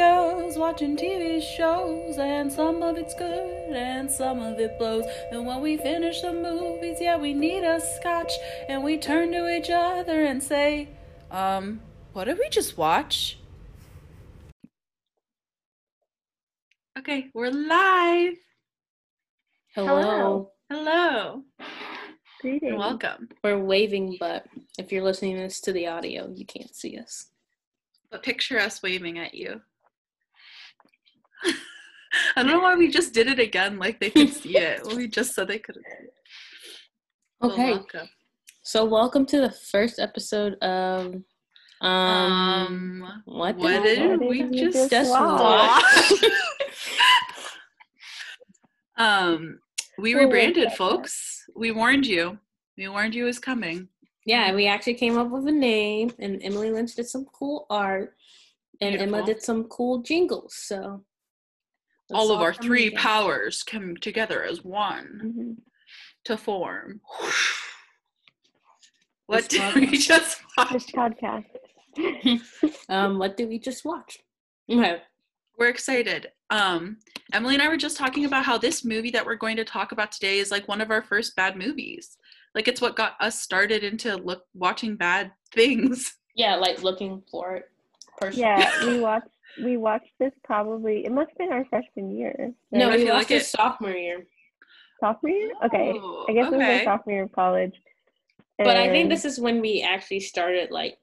girls watching TV shows, and some of it's good and some of it blows. And when we finish the movies, yeah, we need a scotch, and we turn to each other and say, um, what did we just watch? Okay, we're live. Hello. Hello. Greetings. And welcome. We're waving, but if you're listening to this to the audio, you can't see us. But picture us waving at you. I don't know why we just did it again like they could see it. We just said they couldn't see it. Okay. welcome. So welcome to the first episode of um, Um, what did what we- did What we did we just just just watch? watch? um, we Who rebranded, folks. We warned you. We warned you it was coming. yeah, we actually came up with a name, and Emily Lynch did some cool art, and Emma did some cool jingles. So it's All of our three together. powers come together as one Mhm. to form. What This did we podcast. just This watch? podcast. Um, what did we just watch? Okay. We're excited. Um, Emily and I were just talking about how this movie that we're going to talk about today is like one of our first bad movies. Like it's what got us started into look watching bad things. Yeah, like looking for it. Personally. Yeah, we watched we watched this probably it must have been our freshman year. No, I we feel watched like it it- sophomore year. sophomore year? Okay. Oh, I guess it was okay. our sophomore year of college. But I think this is when we actually started like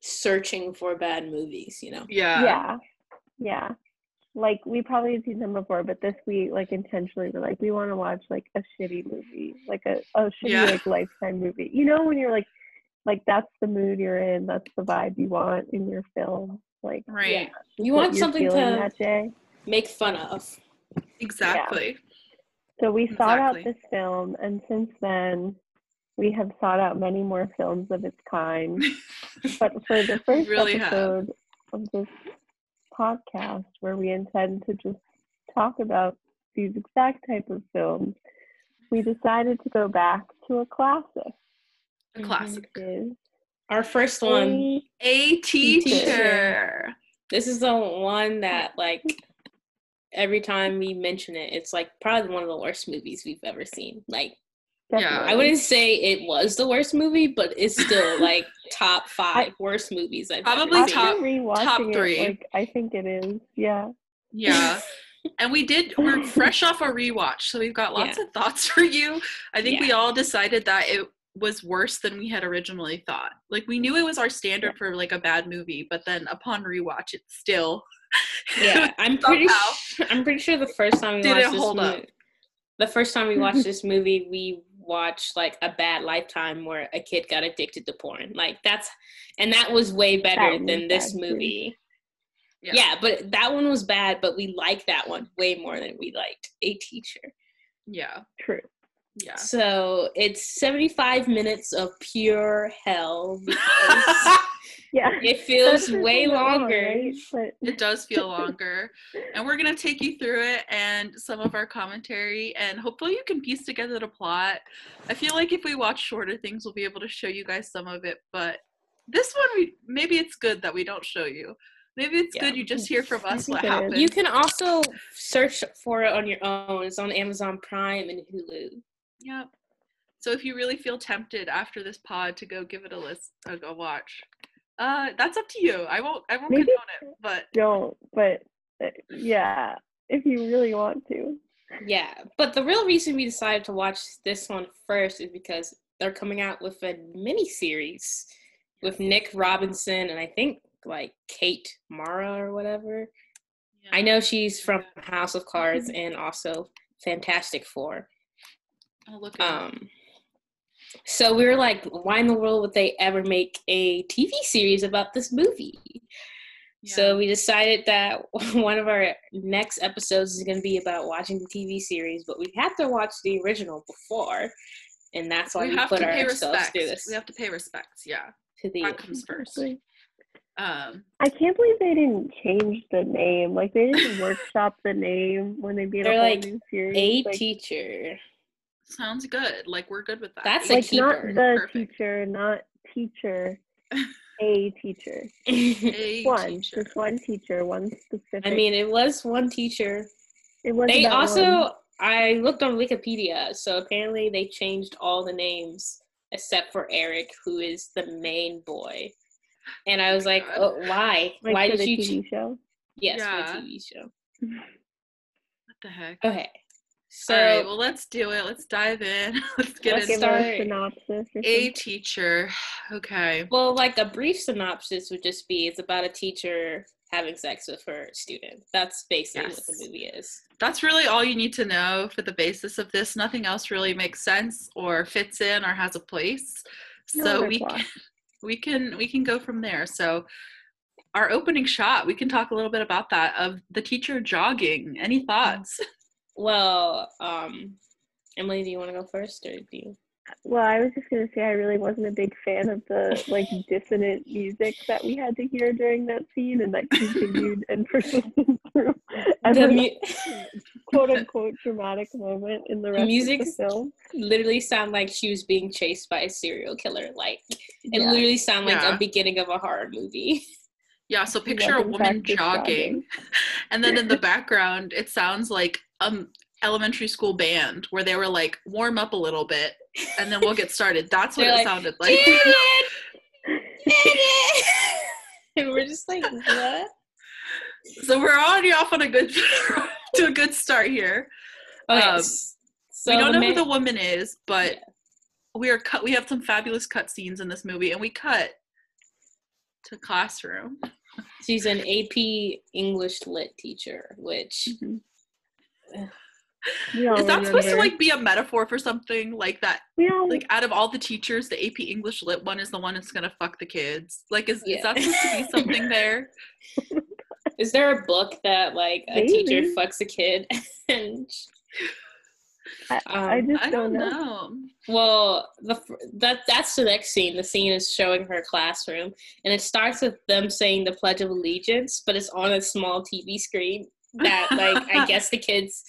searching for bad movies, you know. Yeah. yeah. Yeah. Like we probably had seen them before, but this we like intentionally were like, we want to watch like a shitty movie. Like a, a shitty Yeah. like lifetime movie. You know when you're like like that's the mood you're in, that's the vibe you want in your film. Like Right. yeah, You want something to that day. make fun of. Exactly. So we sought out this film, and since then, we have sought out many more films of its kind. but for the first really have. episode of this podcast, where we intend to just talk about these exact type of films, we decided to go back to a classic, A classic. which is Our first one. A- A teacher. Teacher. This is the one that like every time we mention it, it's like probably one of the worst movies we've ever seen. Like Yeah. I wouldn't say it was the worst movie, but it's still like top five worst movies I've Probably ever After top- seen. rewatching top it, three. like I think it is. Yeah. Yeah. And we did, we're fresh off a rewatch, so we've got lots of thoughts for you. I think we all decided that it was worse than we had originally thought. Like, we knew it was our standard for like a bad movie, but then upon rewatch, it still. Yeah, I'm pretty. Somehow. I'm pretty sure the first time we Did watched it this hold up? movie, the first time we watched this movie, we watched like a bad lifetime where a kid got addicted to porn. Like that's, and that was way better That than this movie. Yeah. Yeah. but that one was bad, but we liked that one way more than we liked a teacher. Yeah. True. Yeah. So it's 75 minutes of pure hell Yeah. it feels way longer. right? But It does feel longer. and we're going to take you through it and some of our commentary, and hopefully you can piece together the plot. I feel like if we watch shorter things, we'll be able to show you guys some of it, but this one, we maybe it's good that we don't show you. Maybe it's Yeah. good you just hear from us what it is. happened. You can also search for it on your own. It's on Amazon Prime and Hulu. Yep. So if you really feel tempted after this pod to go give it a list, uh, go watch. Uh, that's up to you. I won't. I won't Maybe- condone it, but don't. But uh, yeah, if you really want to. Yeah, but the real reason we decided to watch this one first is because they're coming out with a mini series with Nick Robinson and I think like Kate Mara or whatever. I know she's from House of Cards and also Fantastic Four. I'll look it. Um, so we were like, why in the world would they ever make a TV series about this movie? So we decided that one of our next episodes is going to be about watching the TV series, but we have to watch the original before, and that's why we, have put to pay ourselves respects. through this We have to pay respects. Yeah, to the. that comes first. Um, I can't believe they didn't change the name. Like they didn't workshop the name when they made a whole like, new series. A like, teacher. Sounds good. Like we're good with that. That's a like not the Perfect. teacher, not teacher. a teacher. A One, teacher. just one teacher, one specific. I mean, it was one teacher. it was They also, one. I looked on Wikipedia, so apparently they changed all the names except for Eric, who is the main boy. And I oh was my like, God. oh, why? like why for did the you? TV ch- show. yes, Yeah. for a TV show. What the heck? Okay, so All right, well, let's do it. Let's dive in. Let's get Let's into her a synopsis. A teacher. Okay. well, like a brief synopsis would just be: it's about a teacher having sex with her student. That's basically what the movie is. That's really all you need to know for the basis of this. Nothing else really makes sense or fits in or has a place. No So we plot. can, we can we can go from there. So our opening shot, we can talk a little bit about that of the teacher jogging. Any mm. thoughts? Well, um, Emily, do you want to go first, or do you? Well, I was just gonna say I really wasn't a big fan of the like dissonant music that we had to hear during that scene, and that continued and persisted through The every mu- quote unquote dramatic moment in the rest music's- of the film. literally sound like she was being chased by a serial killer. Like it Yeah. literally sound like Yeah. a beginning of a horror movie. Yeah, so picture a woman just jogging, and then in the background, it sounds like um elementary school band where they were like warm up a little bit, and then we'll get started. That's what it like, sounded like. Idiot! Idiot! and we're just like, what? so we're already off on a good to a good start here. Okay, Um, so we don't know who the woman is, but Yeah. we are cut. We have some fabulous cut scenes in this movie, and we cut to classroom. she's an AP English lit teacher, which Mhm. Is that supposed to like be a metaphor for something like that? we all Like out of all the teachers, the AP English lit one is the one that's gonna fuck the kids. Like, is, is that supposed to be something there? is there a book that like a teacher fucks a kid and I, I um, just I don't know. know. Well, the that that's the next scene. The scene is showing her classroom, and it starts with them saying the Pledge of Allegiance, but it's on a small TV screen that, like, I guess the kids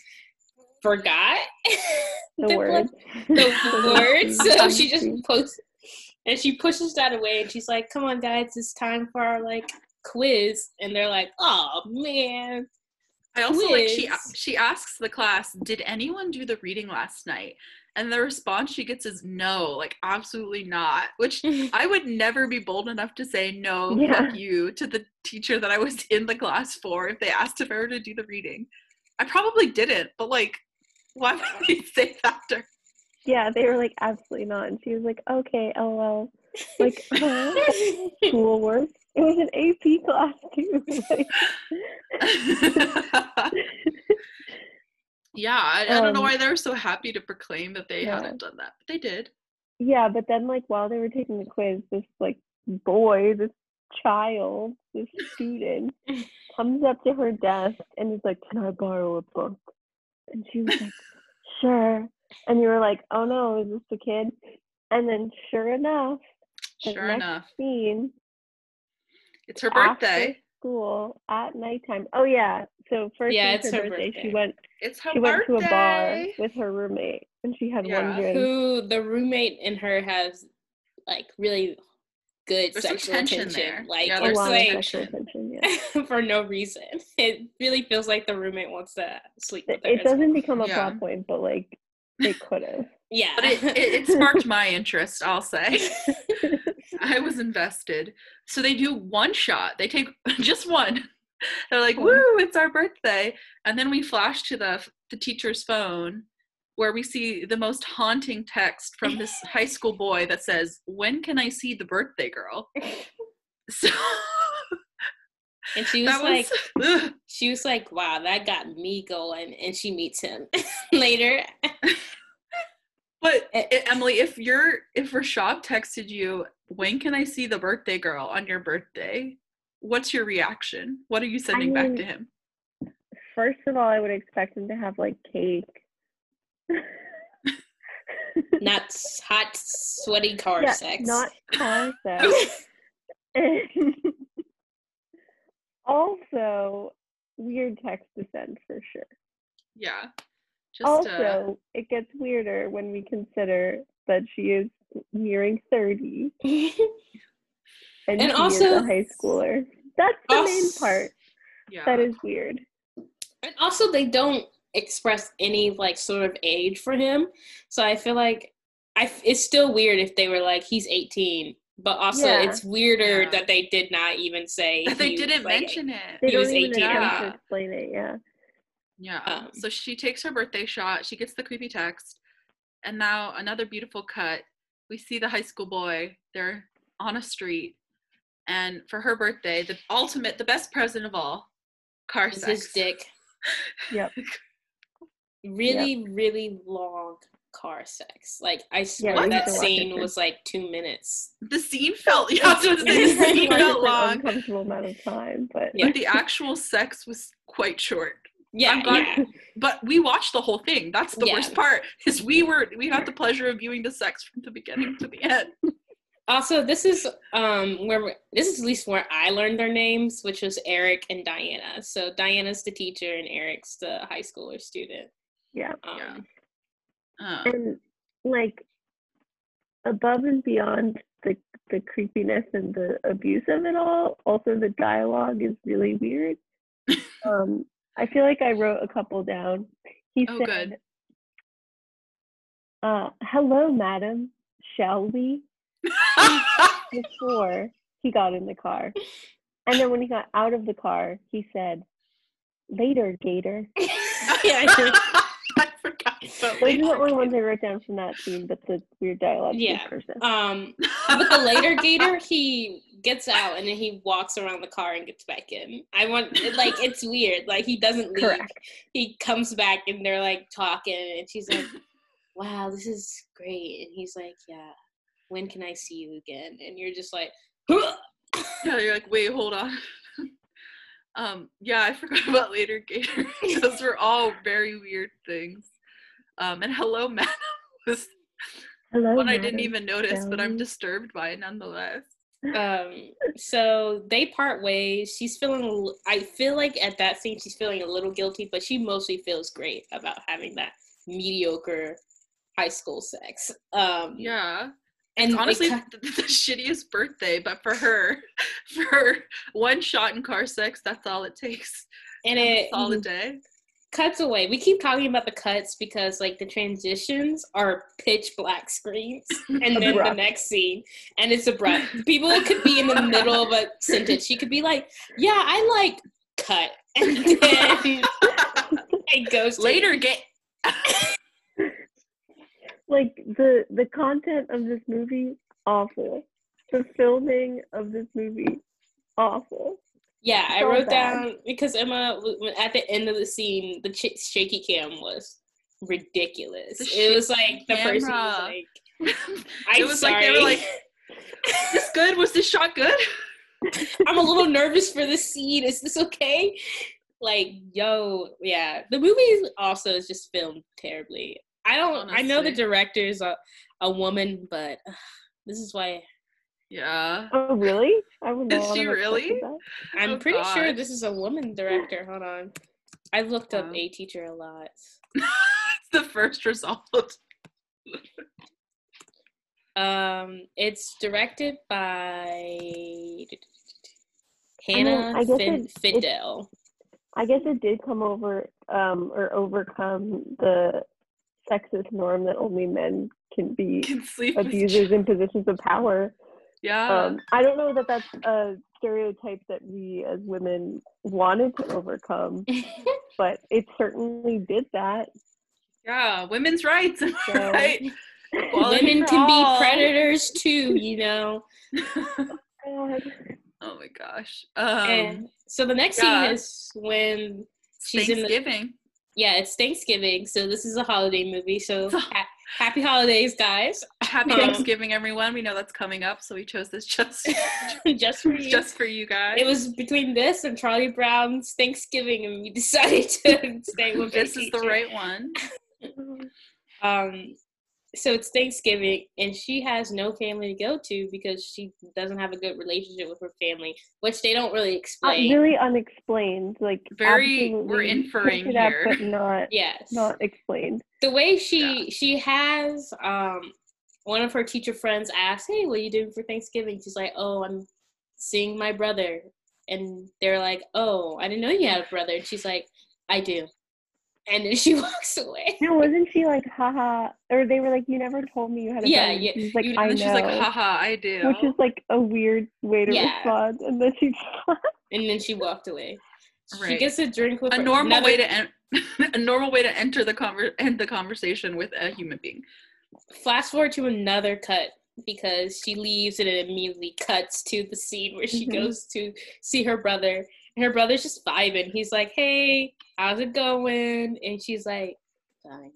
forgot The the word. the words, so she just posts, and she pushes that away, and she's like, "Come on, guys, it's time for our like quiz," and they're like, "Oh man." I also like she she asks the class, "Did anyone do the reading last night?" And the response she gets is no, like absolutely not. Which I would never be bold enough to say no, Yeah. fuck you to the teacher that I was in the class for if they asked if I were to do the reading. I probably didn't, but like, why would they say that to her? Yeah, they were like, absolutely not. And she was like, okay, lol. Like, huh? schoolwork. It was an AP class too. Yeah, I, I don't know Um, why they were so happy to proclaim that they yeah. hadn't done that, but they did. yeah, but then like while they were taking the quiz, this like boy, this child, this student comes up to her desk and is like, Can I borrow a book? And she was like, Sure. And you were like, Oh no, is this the kid? And then sure enough, the Sure next enough, scene it's her after birthday. school at nighttime. Oh yeah. So first Yeah, thing it's her her birthday, she went It's her she went to a bar with her roommate and she had Yeah. one drink. Who the roommate in her has like really good There's some sexual tension tension. there. Like Yeah, a there's lot of like sexual tension, yeah. for no reason. It really feels like the roommate wants to sleep with It, her. it doesn't become a Yeah. plot point, but like it could have. Yeah. But it, it, it sparked my interest, I'll say. I was invested. So they do one shot. They take just one. They're like, One. "Woo, it's our birthday!" And then we flash to the the teacher's phone, where we see the most haunting text from this high school boy that says, "When can I see the birthday girl?" So and she was that like ugh. she was like, Wow, that got me going and she meets him later. But Eh. eh, Emily, if you're if Rashad texted you, when can I see the birthday girl on your birthday? What's your reaction? What are you sending back mean, to him? First of all, I would expect him to have like cake. Not hot, sweaty car yeah, sex. not car sex. And also, weird text to send for sure. Yeah. Just uh, also, it gets weirder when we consider that she is nearing 30. and, And also- a high schooler. That's the main part Yeah. that is weird. And also, they don't express any like sort of age for him. So I feel like I f- it's still weird if they were like he's 18, but also Yeah. it's weirder Yeah. that they did not even say That they didn't like, mention it. They He don't was even 18 or attempt not. to explain it. Yeah. Yeah. Um, so she takes her birthday shot. She gets the creepy text. And now another beautiful cut. We see the high school boy. They're on a street. And for her birthday, the ultimate, the best present of all, car It's sex. his dick. Yep. Really, really long car sex. Like I swear we that need to watch it scene was like two minutes. The scene felt, yeah, I was gonna say, the scene like felt an long. uncomfortable amount of time, but Yeah. But the actual sex was quite short. Yeah, I'm glad- yeah. But we watched the whole thing. That's the Yeah. worst part. Is we were we had the pleasure of viewing the sex from the beginning to the end. Also, this is um where we- this is at least where I learned their names, which was Eric and Diana. So Diana's the teacher and Eric's the high schooler student. yeah. Um, Yeah. Uh, And like above and beyond the the creepiness and the abuse of it all, also the dialogue is really weird. um, I feel like I wrote a couple down. He Oh, said, good. uh, "Hello, madam. Shall we?" Before he got in the car, and then when he got out of the car, he said, "Later, Gator." yeah, I forgot. about Those are the only ones I wrote down from that scene, but the weird dialogue. Yeah. um, but the later Gator, he gets out and then he walks around the car and gets back in. I want like it's weird. Like he doesn't leave. Correct. He comes back and they're like talking, and she's like, "Wow, this is great," and he's like, "Yeah." When can I see you again? And you're just like, Yeah, you're like, wait, hold on. um, yeah, I forgot about later Gator. Those were all very weird things. Um, and hello, madam was Hello, one I didn't even notice, but I'm disturbed by it nonetheless. um so they part ways she's feeling I feel like at that scene she's feeling a little guilty but she mostly feels great about having that mediocre high school sex um Yeah. and It's honestly cut- the, the shittiest birthday, but for her, for one shot in car sex, that's all it takes. and Have a it solid day. Cuts away we keep talking about the cuts because like the transitions are pitch black screens and then the next scene and it's abrupt people could be in the middle of a sentence she could be like yeah i like cut and then it goes to Later, get. like the the content of this movie awful. The filming of this movie awful. Yeah, I wrote bad. down because Emma w- w- at the end of the scene, the ch- shaky cam was ridiculous. The it was like the person was like, "I'm it was sorry, like they were like, "Is this good? Was this shot good?" I'm a little nervous for this scene. Is this okay?" Like, yo, yeah, the movie also is just filmed terribly. I don't. I know the director is a a woman, but ugh, this is why Yeah. Oh really? I would Is she really? I'm Oh, pretty sure this is a woman director. Hold on, I looked up Wow. a teacher a lot. it's the first result. Um, it's directed by Hannah I guess fin- it- it- I guess it did come over um or overcome the sexist norm that only men can be Can abusers in positions of power. Yeah. Um, I don't know that that's a stereotype that we as women wanted to overcome, but it certainly did that. yeah. Women's rights. am So- right? Equality Women can all. be predators too, you know. Oh my gosh. Um, and so the next yeah. scene is when she's in the Thanksgiving. yeah, it's Thanksgiving, so this is a holiday movie. So So- ha- happy holidays, guys! Happy Um, Thanksgiving, everyone. We know that's coming up, so we chose this just Just for you. just for you guys. it was between this and Charlie Brown's Thanksgiving, and we decided to stay with this is the right one. Um, so it's Thanksgiving, and she has no family to go to because she doesn't have a good relationship with her family, which they don't really Uh, explain. really unexplained. Like Very- we're inferring picked up, here. but not Yes. not explained. the way she she has um one of her teacher friends asked, "Hey, what are you doing for Thanksgiving?" She's like, "Oh, I'm seeing my brother. And they're like, oh, I didn't know you had a brother. And she's like, I do. And then she walks away. No, wasn't she like, haha? Or they were like, you never told me you had a Yeah, brother. yeah, She's like, you- I and then she's like, haha, I do. Which is like a weird way to Yeah. respond. And then she And then she walked away. She gets a drink with a her- normal another- way to en- a normal way to enter the conver- end the conversation with a human being. fast forward to another cut because she leaves and it immediately cuts to the scene where she Mhm. goes to see her brother and her brother's just vibing he's like hey how's it going and she's like fine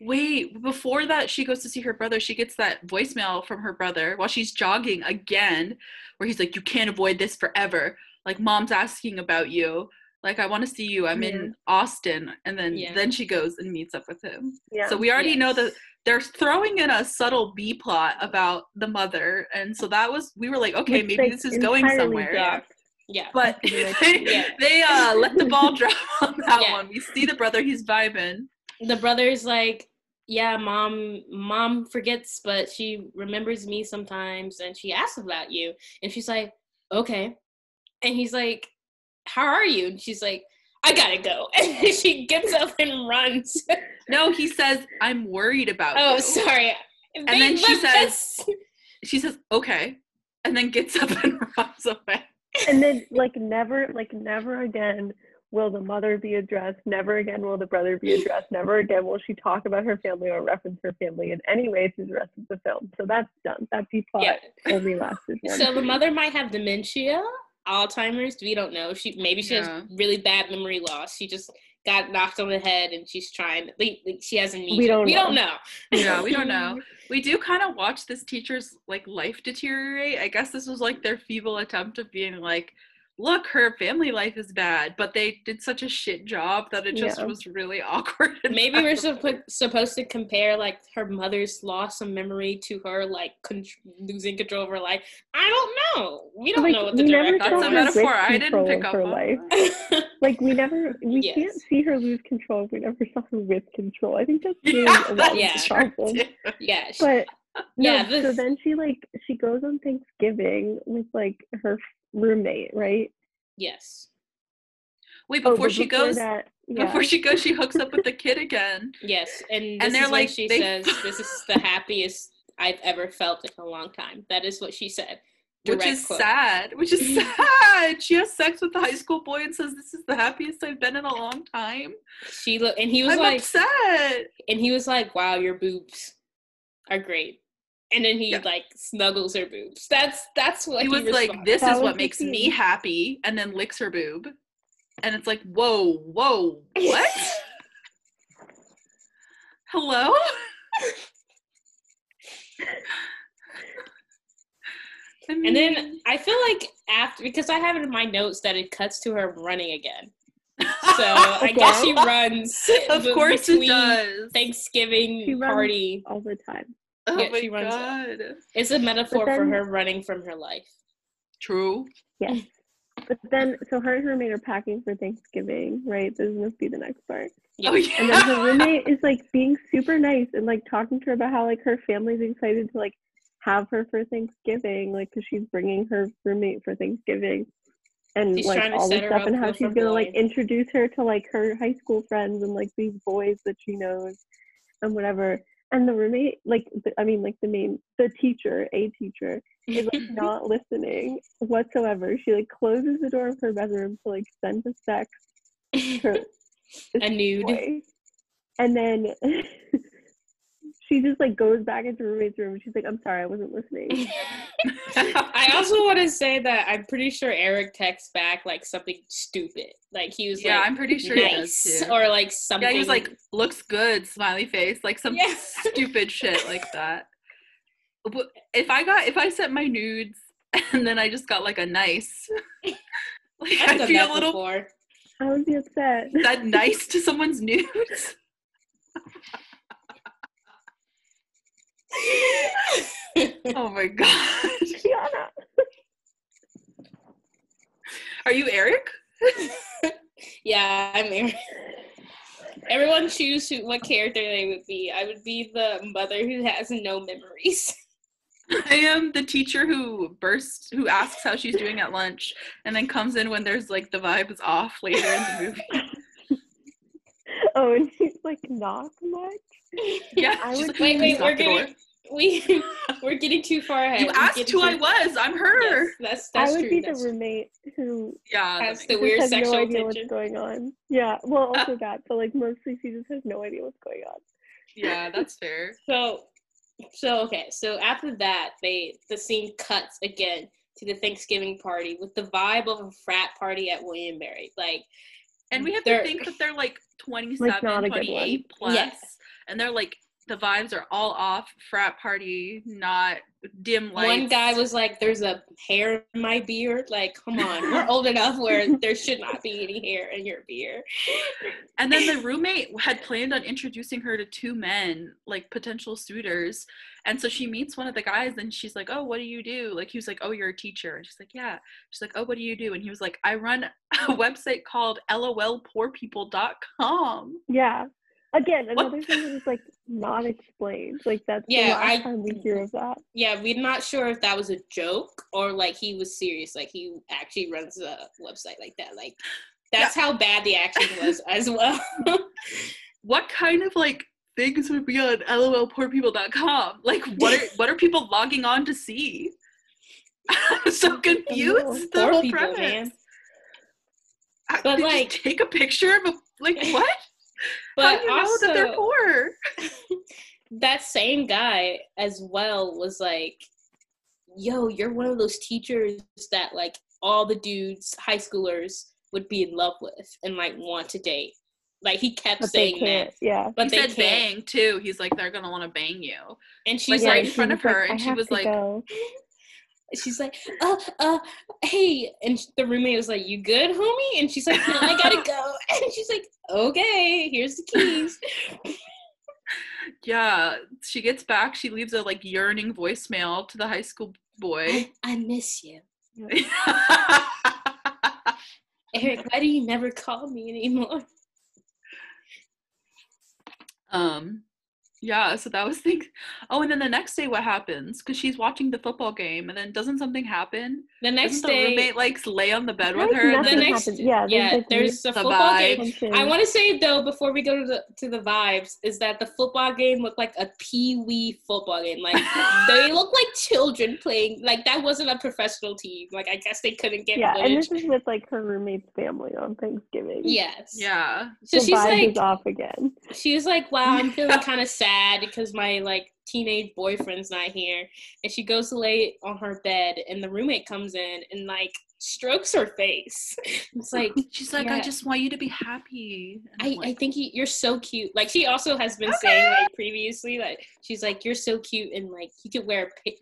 Wait, before that, she goes to see her brother. She gets that voicemail from her brother while she's jogging again, where he's like, "You can't avoid this forever. Like, mom's asking about you. Like, I want to see you. I'm Yeah. in Austin." And then Yeah. then she goes and meets up with him. Yeah. So we already know that they're throwing in a subtle B plot about the mother, and so that was we were like, okay, Which maybe they this is going somewhere. dropped. Yeah But they, Yeah. they uh let the ball drop on that Yeah. one. We see the brother, he's vibing. the brother's like yeah mom mom forgets but she remembers me sometimes and she asks about you and she's like okay and he's like how are you and she's like i gotta go and she gets up and runs No, he says, I'm worried about oh you. sorry and then she says- She says, okay, and then gets up and runs away. And then like never like never again will the mother be addressed. Never again will the brother be addressed. Never again will she talk about her family or reference her family in any way through the rest of the film. So that's done. That b plot yeah. only lasted so the mother might have dementia alzheimer's we don't know. She maybe she Yeah. has really bad memory loss. She just got knocked on the head and she's trying like, like, she has amnesia We don't we don't know. know Yeah, we don't know. We do kind of watch this teacher's like life deteriorate. I guess this was like their feeble attempt of being like, look, her family life is bad, but they did such a shit job that it just Yeah. was really awkward. Maybe we're bad. suppo- supposed to compare like her mother's loss of memory to her like con- losing control of her life. I don't know. We don't Like, know what the we never director That's a metaphor I didn't pick up her on. life. like we never we can't see her lose control we never saw her with control i think that's really Yeah, a lot that's of Yeah. the true problem yeah, she- but no, Yeah, so then she like she goes on thanksgiving with like her roommate right Yes. Wait, Oh, before but she before goes, that, yeah. before she goes, she hooks up with the kid again. yes, and this And they're like- she they- says, "This is the happiest I've ever felt in a long time." That is what she said. which is quote. sad. Which is sad. She has sex with the high school boy and says, "This is the happiest I've been in a long time." She look, and he was I'm like, upset. and he was like, "Wow, your boobs are great." And then he Yeah. like snuggles her boobs. That's that's what He he, was like, "This That is what the makes me happy," and then licks her boob, and it's like, "Whoa, whoa, what? Hello?" I And then I feel like after because I have it in my notes that it cuts to her running again. So I guess she runs. of be- course it does. Thanksgiving She runs- party. all the time. oh yeah, my she runs god. It's a metaphor for her running from her life. True. Yes. But then, so her and her roommate are packing for Thanksgiving, right? This must be the next part. Yeah. Oh yeah. And then her roommate is like being super nice and like talking to her about how like her family's excited to like have her for Thanksgiving, like because she's bringing her roommate for Thanksgiving, and She's like all this stuff, and how she's gonna like introduce her to like her high school friends and like these boys that she knows, and whatever. And the roommate, like the, I mean, like the main, the teacher, a teacher, is like not listening whatsoever. She like closes the door of her bedroom to like send a sex a nude. boy. And then she just like goes back into roommate's room and she's like, I'm sorry, I wasn't listening. I also want to say that I'm pretty sure Eric texts back like something stupid. Like he was yeah, like I'm pretty sure he does nice too. or like something. Yeah, he was like, looks good, smiley face, like some Yeah. stupid shit like that. But If I got, if I sent my nudes and then I just got like a nice, like I've I'd be a little before. I would be upset. that nice to someone's nudes. Oh my god. Kiana. Are you Eric? yeah, I'm Eric. Everyone choose who, what character they would be. I would be the mother who has no memories. I am the teacher who bursts, who asks how she's doing at lunch, and then comes in when there's like the vibe is off later in the movie. Oh, and she's like not much. Yeah, I she's would like, Wait, wait, we're lock the door." getting we we're getting too far ahead. You We're asked getting who I was. I'm her. Yes, that's that's I would true. be that's the roommate who Yeah, that Has makes the just weird has sexual no idea what's going on. Yeah, well, uh. also that, but like mostly she just has no idea what's going on. yeah, that's fair. So, so okay. So after that, they the scene cuts again to the Thanksgiving party with the vibe of a frat party at William Williamberry. Like, And we have They're- to think that they're like 27, not a good 28 plus. Yes. And they're like, the vibes are all off. Frat party, not dim lights. one guy was like, "There's a hair in my beard." Like, come on, we're old enough where there should not be any hair in your beard. And then the roommate had planned on introducing her to two men, like potential suitors. And so she meets one of the guys and she's like, Oh, what do you do? Like, he was like, Oh, you're a teacher. And she's like, Yeah. She's like, Oh, what do you do? And he was like, I run a website called lolpoorpeople.com. Yeah. Again, What? another thing that is like not explained. Like that's Yeah, the last I- time we hear of that. Yeah, we're not sure if that was a joke or like he was serious. Like he actually runs a website like that. Like that's how bad the action was as well. What kind of like things would be on lolpoorpeople.com? Like, what are what are people logging on to see? I'm so confused. The Poor whole people, premise. man. I- But, just like- take a picture of a like what? How But do you know also, that they're poor? that same guy as well was like, "Yo, you're one of those teachers that like all the dudes, high schoolers, would be in love with and like want to date." Like he kept But they saying can't. that, Yeah. but he they said can't. bang too. He's like, they're gonna want to bang you. And she's Like, right like, in front of her, like, and she was like- go." She's like, uh, uh, hey. And the roommate was like, you good, homie? And she's like, no, I gotta go. And she's like, okay, here's the keys. Yeah, she gets back. She leaves a like yearning voicemail to the high school boy. I, I miss you. Eric, why do you never call me anymore? um, yeah. So that was think. Oh, and then the next day, what happens? Because she's watching the football game, and then doesn't something happen? The next Doesn't the day, roommate like lay on the bed with her? the next- happened. Yeah. yeah, like, there's a The football vibe. game. I want to say though, before we go to the to the vibes, is that the football game looked like a pee wee football game. Like they look like children playing. Like that wasn't a professional team. Like I guess they couldn't get Yeah, and this is with like her roommate's family on Thanksgiving. yes. yeah. So the she's vibe like, is off again. she was like, "Wow, I'm feeling kind of sad because my like teenage boyfriend's not here." And she goes to lay on her bed, and the roommate comes in and like strokes her face. It's like, She's like, I just want you to be happy. I, I think he, you're so cute. Like she also has been Okay. saying like previously, like she's like, you're so cute, and like you could wear a pa-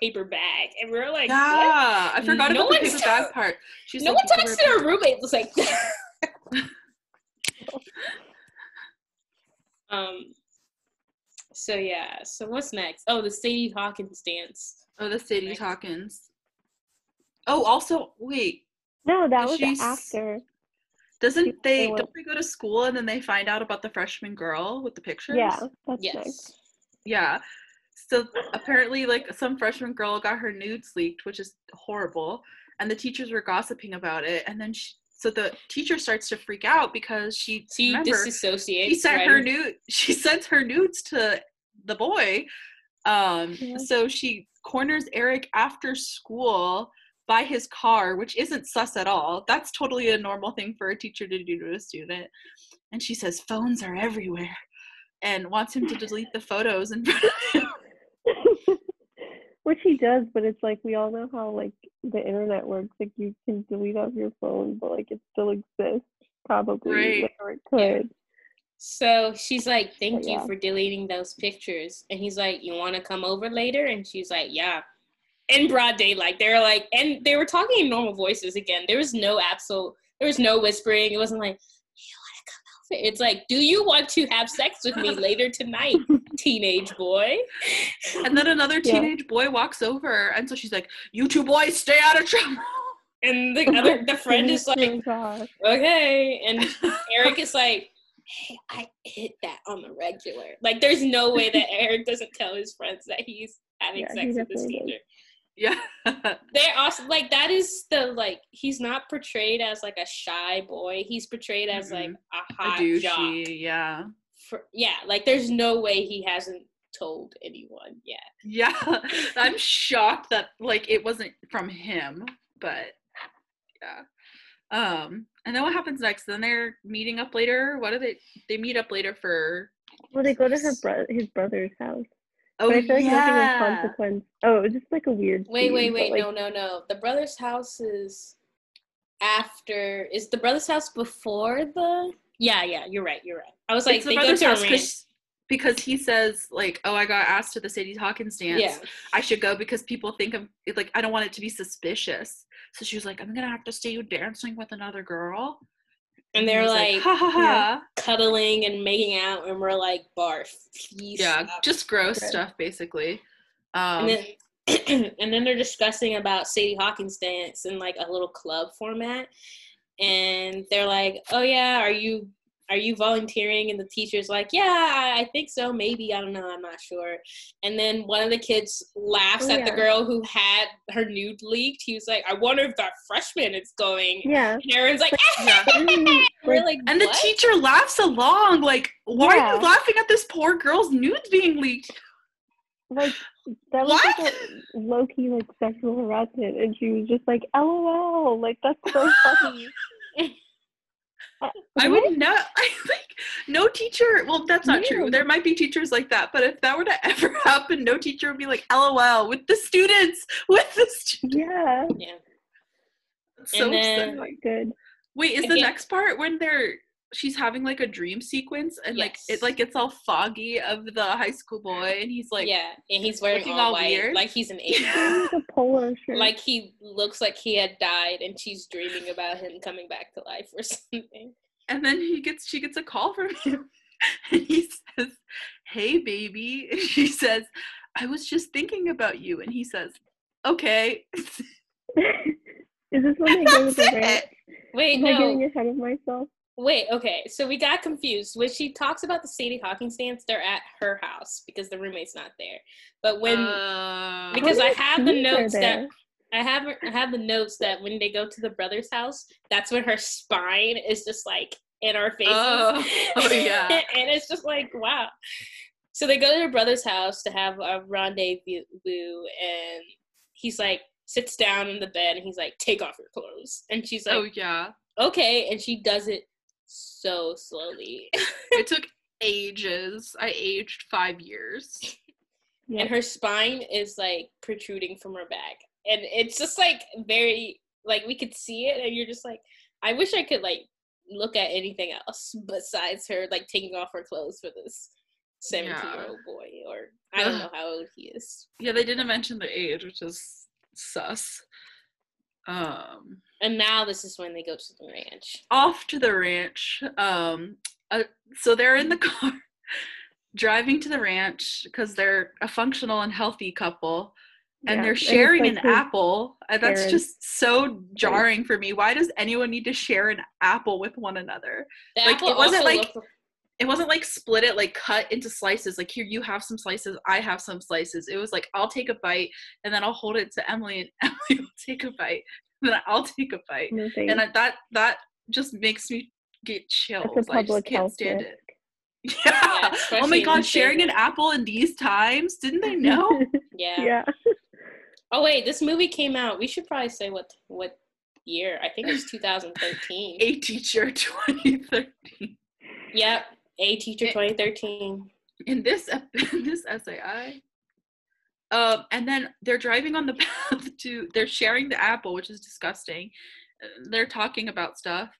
paper bag, and we are like, what? yeah, I forgot No about the paper ta- bag part. She's no like, one talks to her roommate. Was like, um. So yeah. So what's next? Oh, the Sadie Hawkins dance. Oh, the Sadie Next. Hawkins. Oh, also, wait. No, that was She's- after. Doesn't They they don't they go to school and then they find out about the freshman girl with the pictures? Yeah, that's Yes. nice. Yeah. So apparently, like some freshman girl got her nudes leaked, which is horrible, and the teachers were gossiping about it. And then, she, so the teacher starts to freak out because she She remember disassociates. she sent right? her nude. She sends her nudes to the boy. Um, Yeah. so she corners Eric after school by his car, which isn't sus at all. That's totally a normal thing for a teacher to do to a student. And she says phones are everywhere, and wants him to delete the photos in front of him. Which he does, but it's like we all know how like the internet works. Like you can delete off your phone, but like it still exists. Probably, Right. or it could. So she's like, "Thank you yeah. for deleting those pictures." And he's like, "You want to come over later?" And she's like, "Yeah." In broad daylight, they're like, and they were talking in normal voices again. There was no absolute, there was no whispering. It wasn't like, "You want to come over?" It's like, "Do you want to have sex with me later tonight, teenage boy?" And then another Yeah. teenage boy walks over, and so she's like, "You two boys, stay out of trouble." And the other, the friend is oh like, Oh, okay. And Eric is like, hey, I hit that on the regular. Like, there's no way that Eric doesn't tell his friends that he's having Yeah, he sex with this definitely does. teacher. Yeah. They're also like that is the like he's not portrayed as like a shy boy. He's portrayed as like a A hot jock. douchey. Yeah. For, yeah, like there's no way he hasn't told anyone yet. Yeah. I'm shocked that like it wasn't from him, but yeah. Um, and then what happens next? Then they're meeting up later. What do they they meet up later for Well, they go to her bro- his brother's house. Oh but I feel like nothing of yeah. consequence. Oh, it was just like a weird. Wait, scene, wait, wait, like, no, no, no. The brother's house is after. Is the brother's house before the? Yeah, yeah. You're right. You're right. I was like, It's the they go brother's to a house ranch. 'Cause- he says like, "Oh, I got asked to the Sadie Hawkins dance. Yeah, I should go because people think I'm like I don't want it to be suspicious." So she was like, "I'm gonna have to see you dancing with another girl." and they're he's like, "Ha ha ha." cuddling and making out, and we're like, barf. Yeah, stop. just gross Gross. stuff basically. Um, and then and then they're discussing about Sadie Hawkins dance in like a little club format, and they're like, "Oh yeah, are you are you volunteering?" And the teacher's like, "Yeah, I, I think so. Maybe I don't know. I'm not sure." And then one of the kids laughs Oh, at the girl who had her nude leaked. He was like, "I wonder if that freshman is going." Yeah. And everyone's like, Yeah. "We're Like, like, and the "What?" teacher laughs along, like, "Why are you laughing at this poor girl's nudes being leaked?" like that was What? like a low key like sexual harassment, and she was just like, "LOL!" Like that's so funny. I would not. I like no teacher. Well, that's not true. There might be teachers like that, but if that were to ever happen, no teacher would be like, "LOL" with the students. With the students. Yeah. Yeah. So then-. Not good. Wait, is the next part when they're she's having like a dream sequence and like it like it's all foggy of the high school boy and he's like yeah, and he's wearing all, all white, weird. like he's an She's alien. wearing, like a polo shirt. like he looks like he had died and she's dreaming about him coming back to life or something. and then he gets she gets a call from him and he says, "Hey baby." And she says, "I was just thinking about you." And he says, "Okay." Is this when they go to That's the it. ranch? Wait, Am I getting ahead of myself? Wait, okay. So we got confused. When she talks about the Sadie Hawkins dance, they're at her house because the roommate's not there. But when Uh, because I have the notes that? I have I have the notes that when they go to the brother's house, that's when her spine is just like in our faces. Oh, oh, yeah. and it's just like wow. So they go to their brother's house to have a rendezvous, and he's like sits down in the bed and he's like, "Take off your clothes," and she's like, oh yeah. "Okay," and she does it so slowly, It took ages. I aged five years. Yeah. and her spine is like protruding from her back, and it's just like very like we could see it, and you're just like, I wish I could like look at anything else besides her like taking off her clothes for this 17 year old boy or i don't know how old he is Yeah, they didn't mention the age, which is sus. Um, and now this is when they go to the ranch off to the ranch. Um, uh, so they're in the car driving to the ranch because they're a functional and healthy couple. And Yeah, they're it's sharing like an his apple. And that's parents. just so jarring for me. Why does anyone need to share an apple with one another? the Like, apple it wasn't like- looked- it wasn't like split it like cut into slices like here you have some slices i have some slices. It was like i'll take a bite and then i'll hold it to emily and emily will take a bite and then i'll take a bite. No and I, that that just makes me get chills. That's a i just can't health stand risk. it. Yeah, oh my god sharing an apple in these times didn't they know? Yeah. yeah. oh wait this movie came out we should probably say what what year? I think it was 2013 a teacher 2013 yep a teacher 2013 in this ep- in this SAI. Um, and then they're driving on the path to. They're sharing the apple, which is disgusting. They're talking about stuff,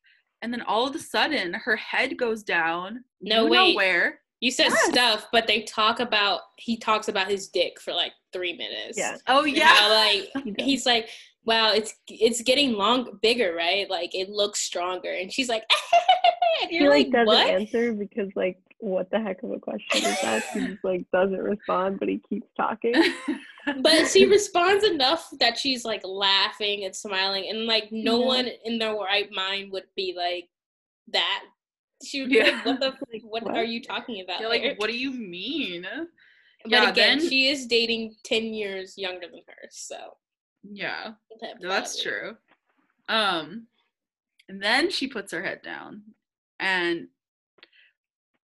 and then all of a sudden, her head goes down. No, you know where? you said Yes. stuff but they talk about he talks about his dick for like three minutes Yeah. Oh And yeah, how, like he's like wow it's it's getting long bigger right like it looks stronger and she's like and He you're like like, doesn't what answer because like what the heck of a question is that? He just like doesn't respond, but he keeps talking. but she responds enough that she's like laughing and smiling and like no Yeah. one in their right mind would be like that she would be Yeah. like what the Like, what, what? are you talking about You're like, there?" what do you mean? But Yeah, again, then- she is dating ten years younger than her, so Yeah. No, that's true. Um, and then she puts her head down, and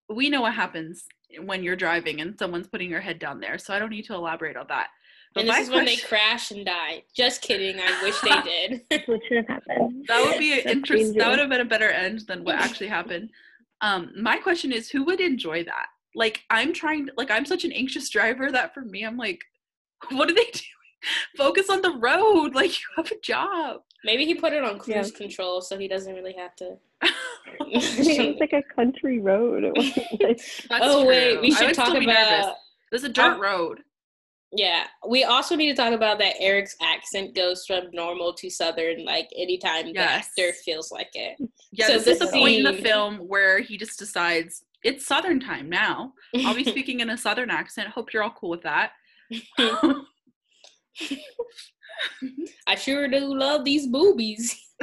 we know what happens when you're driving and someone's putting your head down there. So I don't need to elaborate on that. But And this my is when they crash and die. Just kidding. I wish they did. That's what should have happened. that would be an That's interest. That would have been a better end than what actually happened. Um, my question is, who would enjoy that? Like, I'm trying. To, Like, I'm such an anxious driver that for me, I'm like, what are they doing? Focus on the road. Like, you have a job. Maybe he put it on Yeah. cruise control, so he doesn't really have to. I mean, it was like a country road. It wasn't like That's oh wait, we should talk still be nervous. about. This is a dirt Oh. road. Yeah, we also need to talk about that Eric's accent goes from normal to southern like anytime Yes. the actor feels like it. Yeah, So this, this is the point in the film where he just decides it's Southern time now. I'll be speaking in a Southern accent. Hope you're all cool with that. I sure do love these boobies.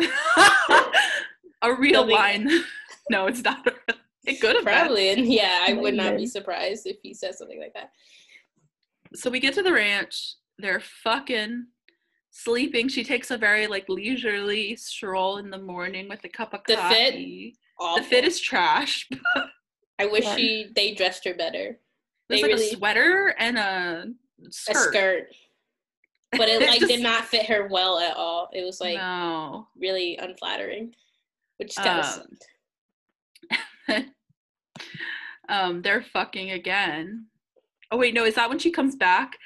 a real Something- line. no, it's not. A... It could have been. Probably, and yeah, I would not be surprised if he said something like that. So we get to the ranch. They're fucking sleeping. She takes a very like leisurely stroll in the morning with a cup of The fit? coffee. Awful. The fit is trash. I wish Yeah. she they dressed her better. There's They like really- a sweater and a skirt. A skirt, but it It like did not fit her well at all. It was like no. really unflattering, which kind of Um, um, they're fucking again. Oh wait, no, is that when she comes back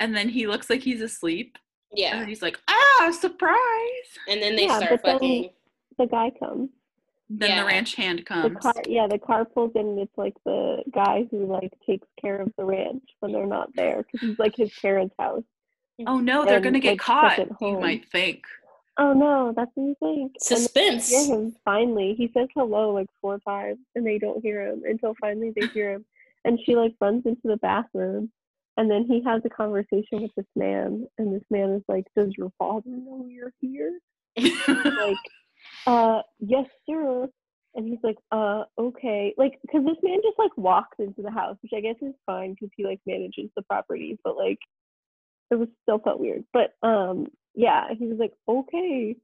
and then he looks like he's asleep? Yeah, then he's like, ah, surprise. and then they Yeah, start but then- fucking. the guy comes. Then Yeah. the ranch hand The comes. car, yeah, the car pulls in. and It's like the guy who like takes care of the ranch when they're not there because he's like his parents' house. Oh no, they're gonna get like, caught. second You might think. Oh no, that's what you think. Suspense. they hear him finally. He says hello like four times, and they don't hear him until finally they hear him. And she like runs into the bathroom, and then he has a conversation with this man, and this man is like, "Does your father know you're here?" like, uh, yes, sir. And he's like, uh, okay. Like, because this man just like walks into the house, which I guess is fine because he like manages the property, but like, it was still felt weird. But um, yeah, he was like, okay.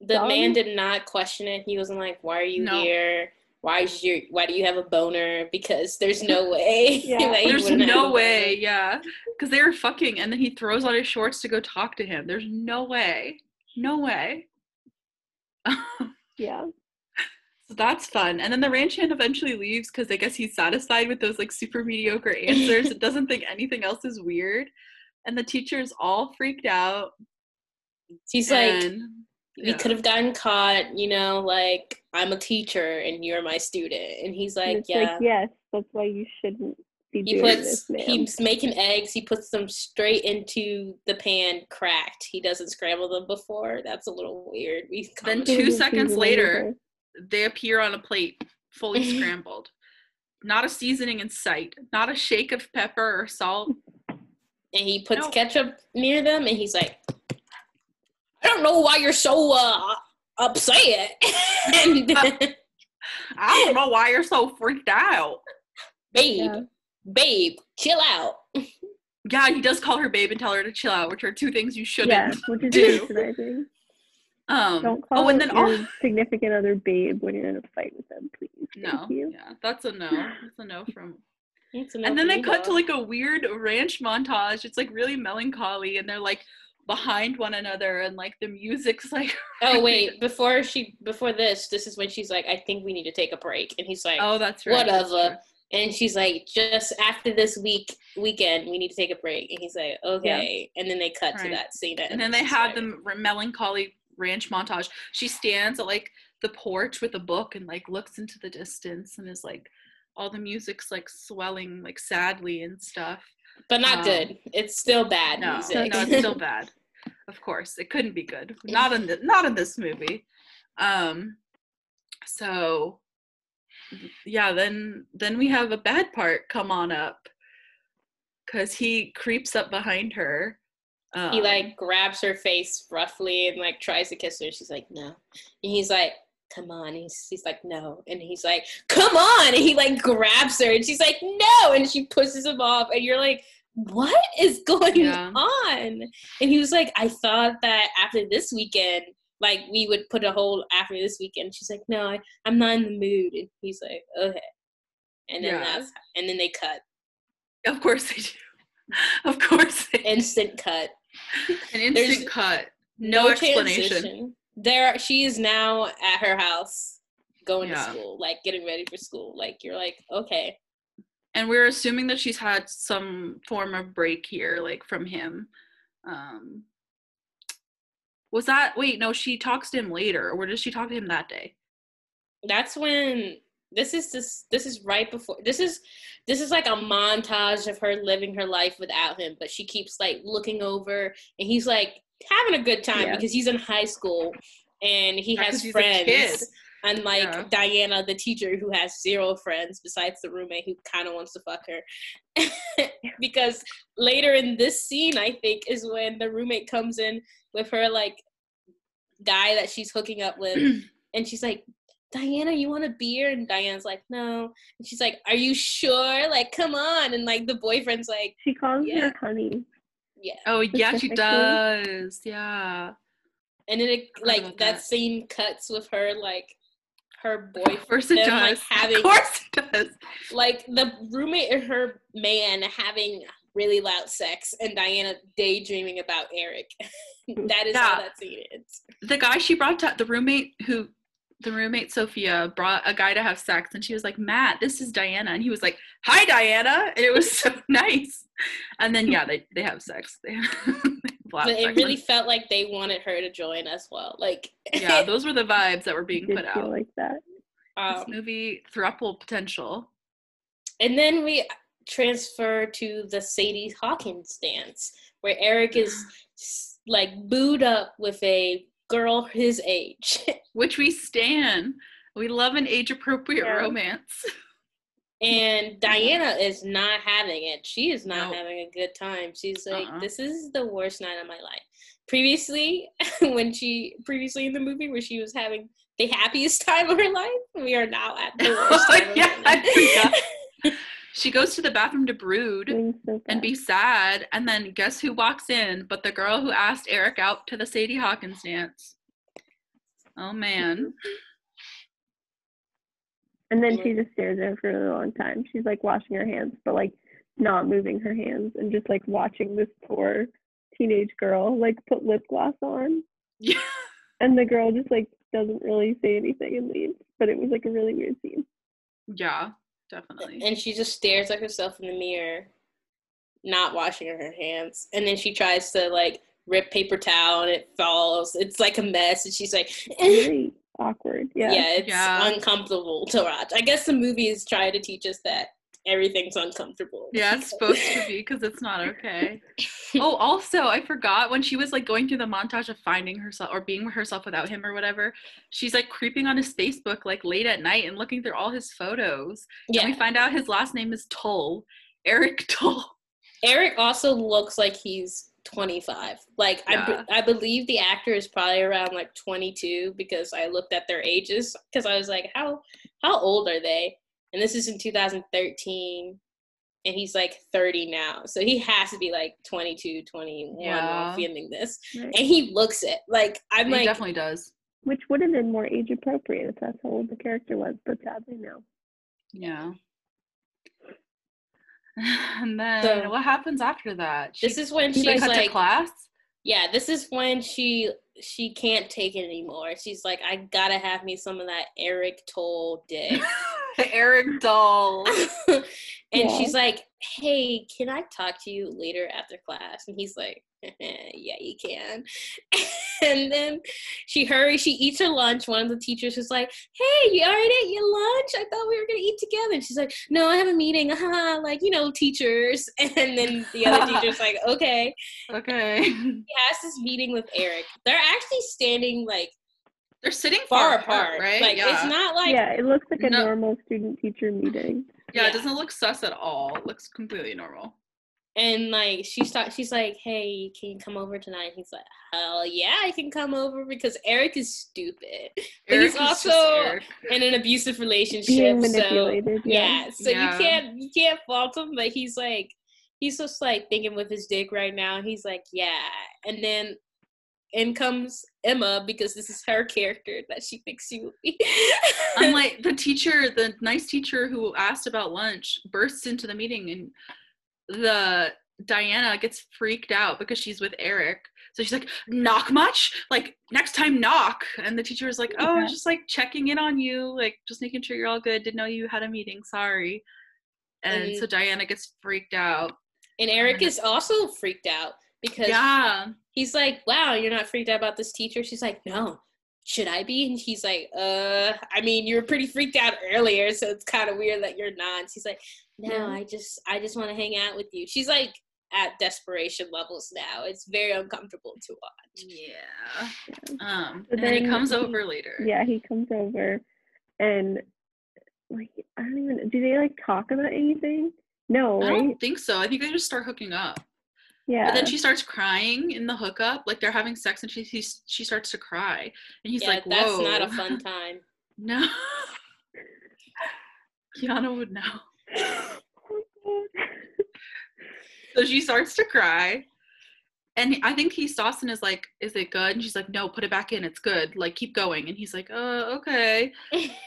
The Done? man did not question it. He wasn't like, "Why are you No. here? Why is your Why do you have a boner?" Because there's no way. Yeah. There's wouldn't have a no way, yeah. Because they were fucking, and then he throws on his shorts to go talk to him. There's no way. No way. Yeah. So that's fun. And then the ranch hand eventually leaves because I guess he's satisfied with those like super mediocre answers and doesn't think anything else is weird. And the teacher's all freaked out. He's like, and, "We yeah. could have gotten caught." You know, like I'm a teacher and you're my student, and he's like, it's "Yeah." like, yes, that's why you shouldn't be He doing puts this, man. he's making eggs. He puts them straight into the pan, cracked. He doesn't scramble them before. That's a little weird. We Then two seconds season later, they appear on a plate, fully scrambled. Not a seasoning in sight. Not a shake of pepper or salt. And he puts No. ketchup near them, and he's like, "I don't know why you're so uh, upset." and I don't know why you're so freaked out. babe, Yeah. babe, chill out. Yeah, he does call her babe and tell her to chill out, which are two things you shouldn't Yeah, which is do. patronizing. Um, Don't call oh, and then your all significant other babe when you're in a fight with them, please. no, Thank you. yeah, that's a no. That's a no from. And then they cut to like a weird ranch montage. It's like really melancholy, and they're like behind one another, and like the music's like. Oh wait, before she before this, this is when she's like, "I think we need to take a break," and he's like, Oh, that's right. that's whatever. And she's like, just after this week weekend, we need to take a break. And he's like, okay. And then they cut to that scene. And then they had the melancholy ranch montage. She stands at like the porch with a book and like looks into the distance and is like, all the music's like swelling like sadly and stuff. but not um, good. It's still bad No, music. no, it's still bad. Of course, it couldn't be good. Not in the, not in this movie. Um, so yeah, then then we have a bad part come on up because he creeps up behind her. Um, he like grabs her face roughly and like tries to kiss her. She's like, no. And he's like, come on. And he's, he's like, no. And he's like, come on. And he like grabs her and she's like, no. And she pushes him off. And you're like, what is going Yeah. on? And he was like, I thought that after this weekend, like we would put a hold after this weekend. She's like, no, I, I'm not in the mood. And he's like, okay. And then Yeah. that's, and then they cut. Of course they do. Of course they do. Instant cut. An instant there's cut. No, explanation. transition. There, she is now at her house, going Yeah. to school, like getting ready for school. Like you're like, okay, And we're assuming that she's had some form of break here, like from him. Um was that wait, no, she talks to him later, or does she talk to him that day? that's when this is this this is right before this is this is like a montage of her living her life without him but she keeps like looking over and he's like having a good time Yeah. because he's in high school and he has he's a kid. friends unlike Yeah. diana the teacher who has zero friends besides the roommate who kind of wants to fuck her because later in this scene i think is when the roommate comes in with her like guy that she's hooking up with and she's like Diana, you want a beer? And Diana's like, no. And she's like, are you sure? Like, come on. And like the boyfriend's like, She calls Yeah. her honey. Yeah. Oh yeah, she does. Yeah. And then it like that that. scene cuts with her like her boyfriend Of course it them, does. like having of course it does. like the roommate and her man having really loud sex and Diana daydreaming about Eric. that is how Yeah. that scene is. The guy she brought to the roommate who the roommate Sophia brought a guy to have sex and she was like, Matt, this is Diana. And he was like, Hi Diana. And it was so nice. And then yeah, they, they have sex. They have, they have But it really felt like they wanted her to join as well. Like yeah, those were the vibes that were being put out. like that. this um, movie thruple potential. And then we transfer to the Sadie Hawkins dance, where Eric is like booed up with a girl his age. Which we stan. We love an age appropriate Yeah. romance. and Diana is not having it. She is not Nope. having a good time. She's like, Uh-uh. this is the worst night of my life. Previously, when she, previously in the movie where she was having the happiest time of her life, we are now at the worst time of Yeah, her I life. forgot. She goes to the bathroom to brood so and be sad, and then guess who walks in? But the girl who asked Eric out to the Sadie Hawkins dance. Oh man. And then she just stares at her for a really long time. She's like washing her hands, but like not moving her hands and just like watching this poor teenage girl like put lip gloss on. Yeah. And the girl just like doesn't really say anything and leaves. But it was like a really weird scene. Yeah, definitely. and she just stares at herself in the mirror, not washing her hands. And then she tries to like rip paper towel and it falls. It's like a mess. And she's like. Very awkward. yeah. Yeah. it's Yeah. uncomfortable to watch. I guess the movie is trying to teach us that everything's uncomfortable. Yeah, it's supposed to be because it's not okay. Oh, also, I forgot when she was like going through the montage of finding herself or being herself without him or whatever. She's like creeping on his Facebook like late at night and looking through all his photos. yeah. And we find out his last name is Tull, Eric Tull. Eric also looks like he's 25. Like I, Yeah. be- I believe the actor is probably around like 22 because I looked at their ages because I was like, how how old are they? And this is in 2013 and he's like 30 now. So he has to be like 22, 21 Yeah. filming this. Right. And he looks it. Like I'm he like definitely does. Which would have been more age appropriate if that's how old the character was, but sadly no. Yeah. And then So- what happens after that? She, this is when she she's cut like to class. Yeah, this is when she she can't take it anymore. She's like, I gotta have me some of that Eric Tull dick. Eric Doll. and Yeah. she's like, Hey, can I talk to you later after class? And he's like, Yeah, you can. and then she hurries, she eats her lunch. One of the teachers is like, Hey, you already ate your lunch? I thought we were gonna eat together. And she's like, No, I have a meeting. Haha, like, you know, teachers. And then the other teacher's like, Okay Okay. he has this meeting with Eric. They're actually standing like They're sitting far, far, apart, right? Like yeah. it's not like yeah, it looks like a No. normal student teacher meeting. yeah, yeah. it doesn't look sus at all. It looks completely normal. And like she's ta- she's like, "Hey, can you come over tonight?" He's like, "Hell yeah, I can come over because Eric is stupid, but Eric he's is also in an abusive relationship. Being so manipulated. yeah, so Yeah. you can't you can't fault him. But he's like, he's just like thinking with his dick right now. He's like, yeah, and then in comes Emma because this is her character that she thinks she will be. I'm like the teacher, the nice teacher who asked about lunch bursts into the meeting and the Diana gets freaked out because she's with Eric. So she's like, knock much? Like next time knock. And the teacher was like, Oh, Yeah. just like checking in on you, like just making sure you're all good. Didn't know you had a meeting, sorry. And And- so Diana gets freaked out. and Eric is also freaked out because Yeah. he's like, "Wow, you're not freaked out about this teacher?" She's like, "No." Should I be? And he's like, "Uh, I mean, you were pretty freaked out earlier, so it's kind of weird that you're not." And she's like, "No, I just, I just want to hang out with you." She's like at desperation levels now. It's very uncomfortable to watch. Yeah. Um So and then he comes he- over later. Yeah, he comes over and like I don't even do they like talk about anything? No, I right? don't think so. I think they just start hooking up. Yeah. But then she starts crying in the hookup, like they're having sex, and she she, she starts to cry, and he's yeah, like, "Whoa, that's not a fun time. no." Kiana would know. So she starts to cry, and I think he stops and is like, "Is it good?" And she's like, "No, put it back in. It's good. Like keep going." And he's like, Oh, okay."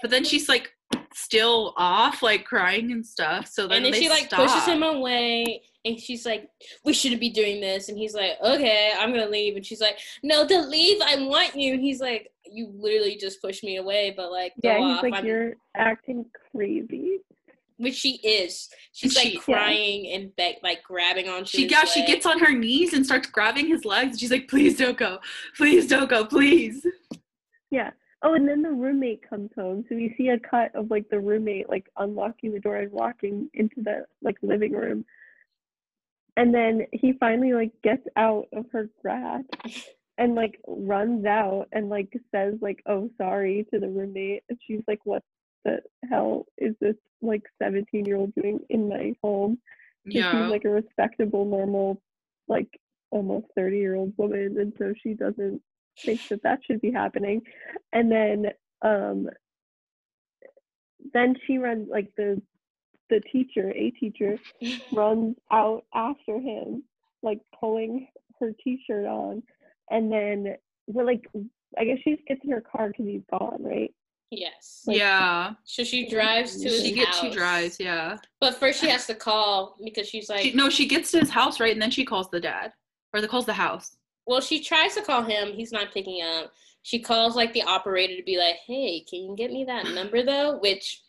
But then she's like, still off, like crying and stuff. So then and then they she like stop. pushes him away and she's like we shouldn't be doing this and he's like okay i'm gonna leave and she's like no don't leave i want you and he's like you literally just pushed me away but like go yeah, he's off like I'm, you're acting crazy. Which she is she's She- like yeah. crying and be- like grabbing on. She his yeah, she gets on her knees and starts grabbing his legs. She's like, "Please don't go. Please don't go. Please." Yeah. Oh, and then the roommate comes home, so we see a cut of like the roommate like unlocking the door and walking into the like living room. And then he finally like gets out of her grasp and like runs out and like says like, "Oh, sorry" to the roommate. And she's like, "What the hell is this like 17 year old doing in my home?" And Yeah. She's like a respectable, normal, like almost 30 year old woman, and so she doesn't think that that should be happening. And then, um, then she runs like the the teacher, a teacher, runs out after him, like pulling her t-shirt on, and then we're like, I guess she just gets in her car because he's gone, right? Yes like- yeah. so she drives to his She gets she drives, yeah. but first she has to call because she's like She, no, she gets to his house, right? And then she calls the dad. Or the calls the house. Well, she tries to call him. He's not picking up. She calls like the operator to be like, "Hey, can you get me that number though?" Which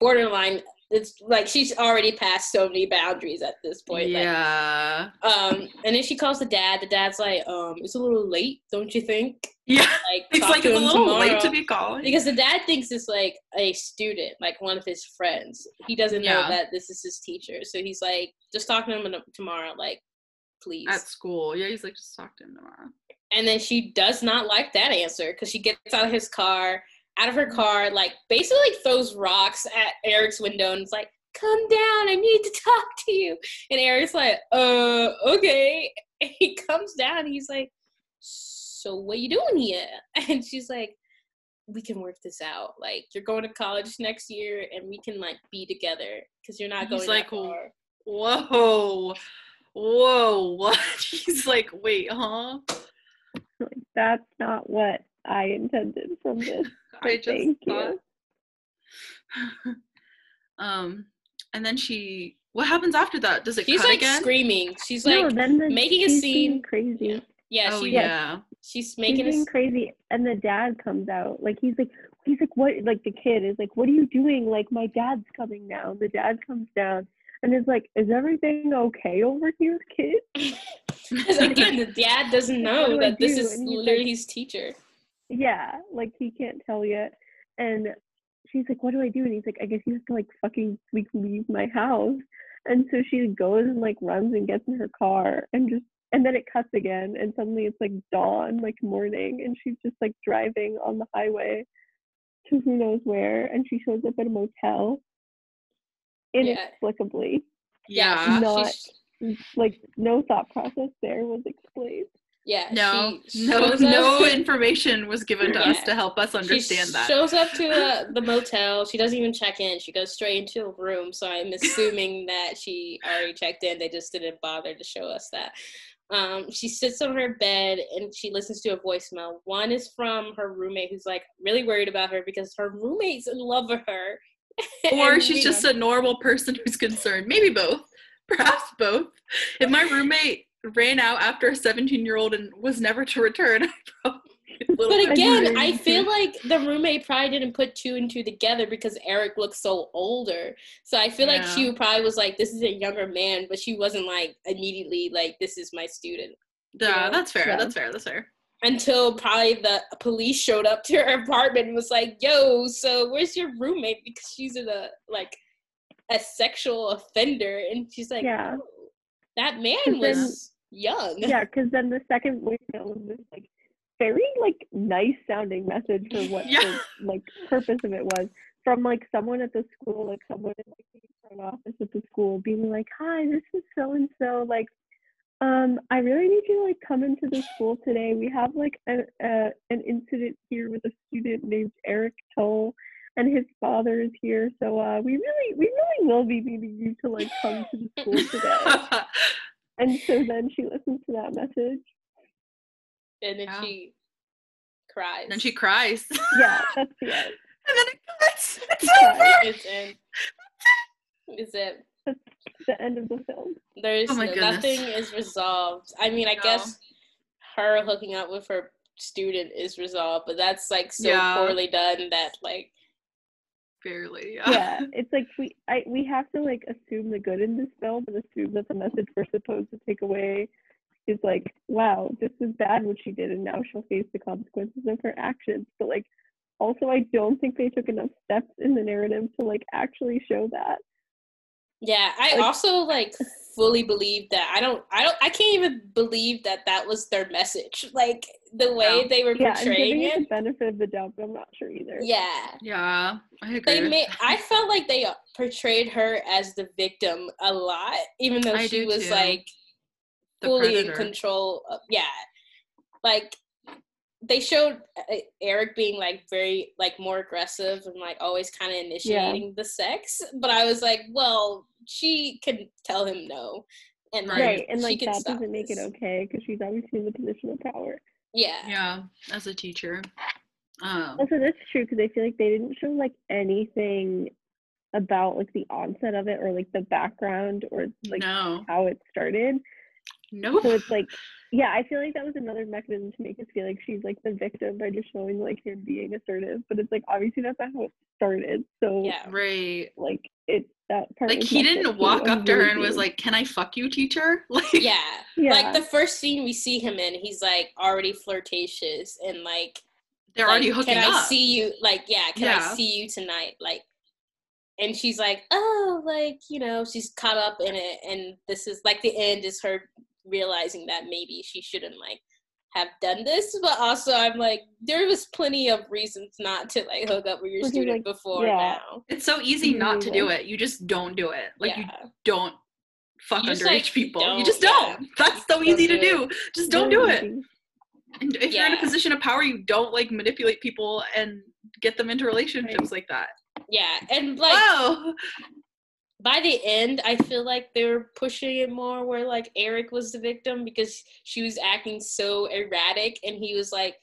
borderline. It's like she's already passed so many boundaries at this point. Like, yeah. um, and then she calls the dad. The dad's like, "Um, it's a little late, don't you think?" yeah. Like, It's like it's a little late to be calling. because the dad thinks it's like a student, like one of his friends. He doesn't know that this is his teacher, so he's like, "Just talk to him tomorrow, like, please." At school. Yeah, he's like, just talk to him tomorrow. And then she does not like that answer because she gets out of his car, out of her car, like basically like throws rocks at Eric's window and is like, "Come down, I need to talk to you." And Eric's like, "Uh, okay." And he comes down. And he's like, "So what you doing here?" And she's like, "We can work this out. Like you're going to college next year, and we can like be together because you're not He's going like, far." Whoa. Whoa. What? He's like, wait, huh? Like that's not what I intended from this. I just thank thought. you. um, and then she. What happens after that? Does it She's cut like again? screaming. She's no, like then the, making a scene. being crazy. Yeah. Yeah, oh she, yeah. she's He's making a being s- crazy, and the dad comes out. Like he's like, he's like, what? Like the kid is like, what are you doing? Like my dad's coming down. The dad comes down and is like, is everything okay over here, kid? Because again, the dad doesn't Like, what know do I that this is And literally like- his teacher. Yeah, like he can't tell yet. And she's like, what do I do? And he's like, I guess you have to like fucking like leave my house. And so she goes and like runs and gets in her car and just and then it cuts again and suddenly it's like dawn, like morning, and she's just like driving on the highway to who knows where, and she shows up at a motel Yeah. inexplicably. Yeah. Not- she's, like no thought process there was explained. Yeah. No, she no, no information was given to us to help us understand that. she that. shows up to uh, the motel. She doesn't even check in. She goes straight into a room. So I'm assuming that she already checked in. They just didn't bother to show us that. Um, she sits on her bed and she listens to a voicemail. One is from her roommate who's like really worried about her because her roommate's in love with her. or she's just a normal person who's concerned. Maybe both. Perhaps both. If my roommate ran out after a 17 year old and was never to return, I'd probably be a little But again, agree. I feel like the roommate probably didn't put two and two together because Eric looks so older. So I feel like she probably was like, "This is a younger man," but she wasn't like immediately like, "This is my student." Yeah, know? that's fair. Yeah. That's fair. That's fair. Until probably the police showed up to her apartment and was like, "Yo, so where's your roommate?" Because she's in a like a sexual offender, and she's like, Yeah. "Oh, "That man was young." Yeah, because then the second voicemail was this like very like nice sounding message for what Yeah. the like purpose of it was from like someone at the school, like someone in like the front office at the school, being like, "Hi, this is so and so. Like, um, I really need you to like come into the school today. We have like a, a an incident here with a student named Eric Tull." And his father is here, so uh, we really, we really will be needing you to like come to the school today. And so then she listens to that message. and then Yeah. she cries. and she cries. Yeah, that's the end. and then it cuts. It's She cries. over. It's in. Is it? That's the end of the film. There's Oh my nothing is resolved. I mean, I No. guess her hooking up with her student is resolved, but that's like so Yeah. poorly done that like Barely. Yeah, it's like we I we have to like assume the good in this film and assume that the message we're supposed to take away is like, wow, this is bad what she did, and now she'll face the consequences of her actions. But like, also, I don't think they took enough steps in the narrative to like actually show that. yeah. I Like- also like fully believe that I don't I don't I can't even believe that that was their message. Like the way No. they were Yeah, portraying it the benefit of the doubt, but I'm not sure either. Yeah. Yeah, I agree. They with made. I felt like they portrayed her as the victim a lot, even though I she was too. like The fully in control. Of, yeah, like they showed uh, Eric being like very like more aggressive and like always kind of initiating the sex, but I was like, well, she can tell him no, and like, Right, and she like can that stop doesn't make it okay because she's obviously in the position of power. Yeah, Yeah, as a teacher. Um, Also, that's true because I feel like they didn't show like anything about like the onset of it or like the background or like no. how it started. Nope. So it's like, yeah, I feel like that was another mechanism to make us feel like she's like the victim by just showing like him being assertive. But it's like obviously that's not how it started. So yeah. right. like it that part Like he didn't walk up to her and was like, "Can I fuck you, teacher?" Like, Yeah. yeah, Like the first scene we see him in, he's like already flirtatious and like they're like, already hooking can up. I see you? Like, yeah, can Yeah. I see you tonight? Like, and she's like, oh, like you know, she's caught up in it, and this is like the end is her realizing that maybe she shouldn't like have done this, but also I'm like, there was plenty of reasons not to like hook up with your student like, before yeah. now. It's so easy not to do it. You just don't do it. Like you don't fuck You just, underage like, people. you don't, just yeah. don't. That's so Don't easy to do do. Just don't do it. And if you're in a position of power, you don't like manipulate people and get them into relationships like that. yeah, and like Wow. By the end, I feel like they were pushing it more where like Eric was the victim because she was acting so erratic and he was like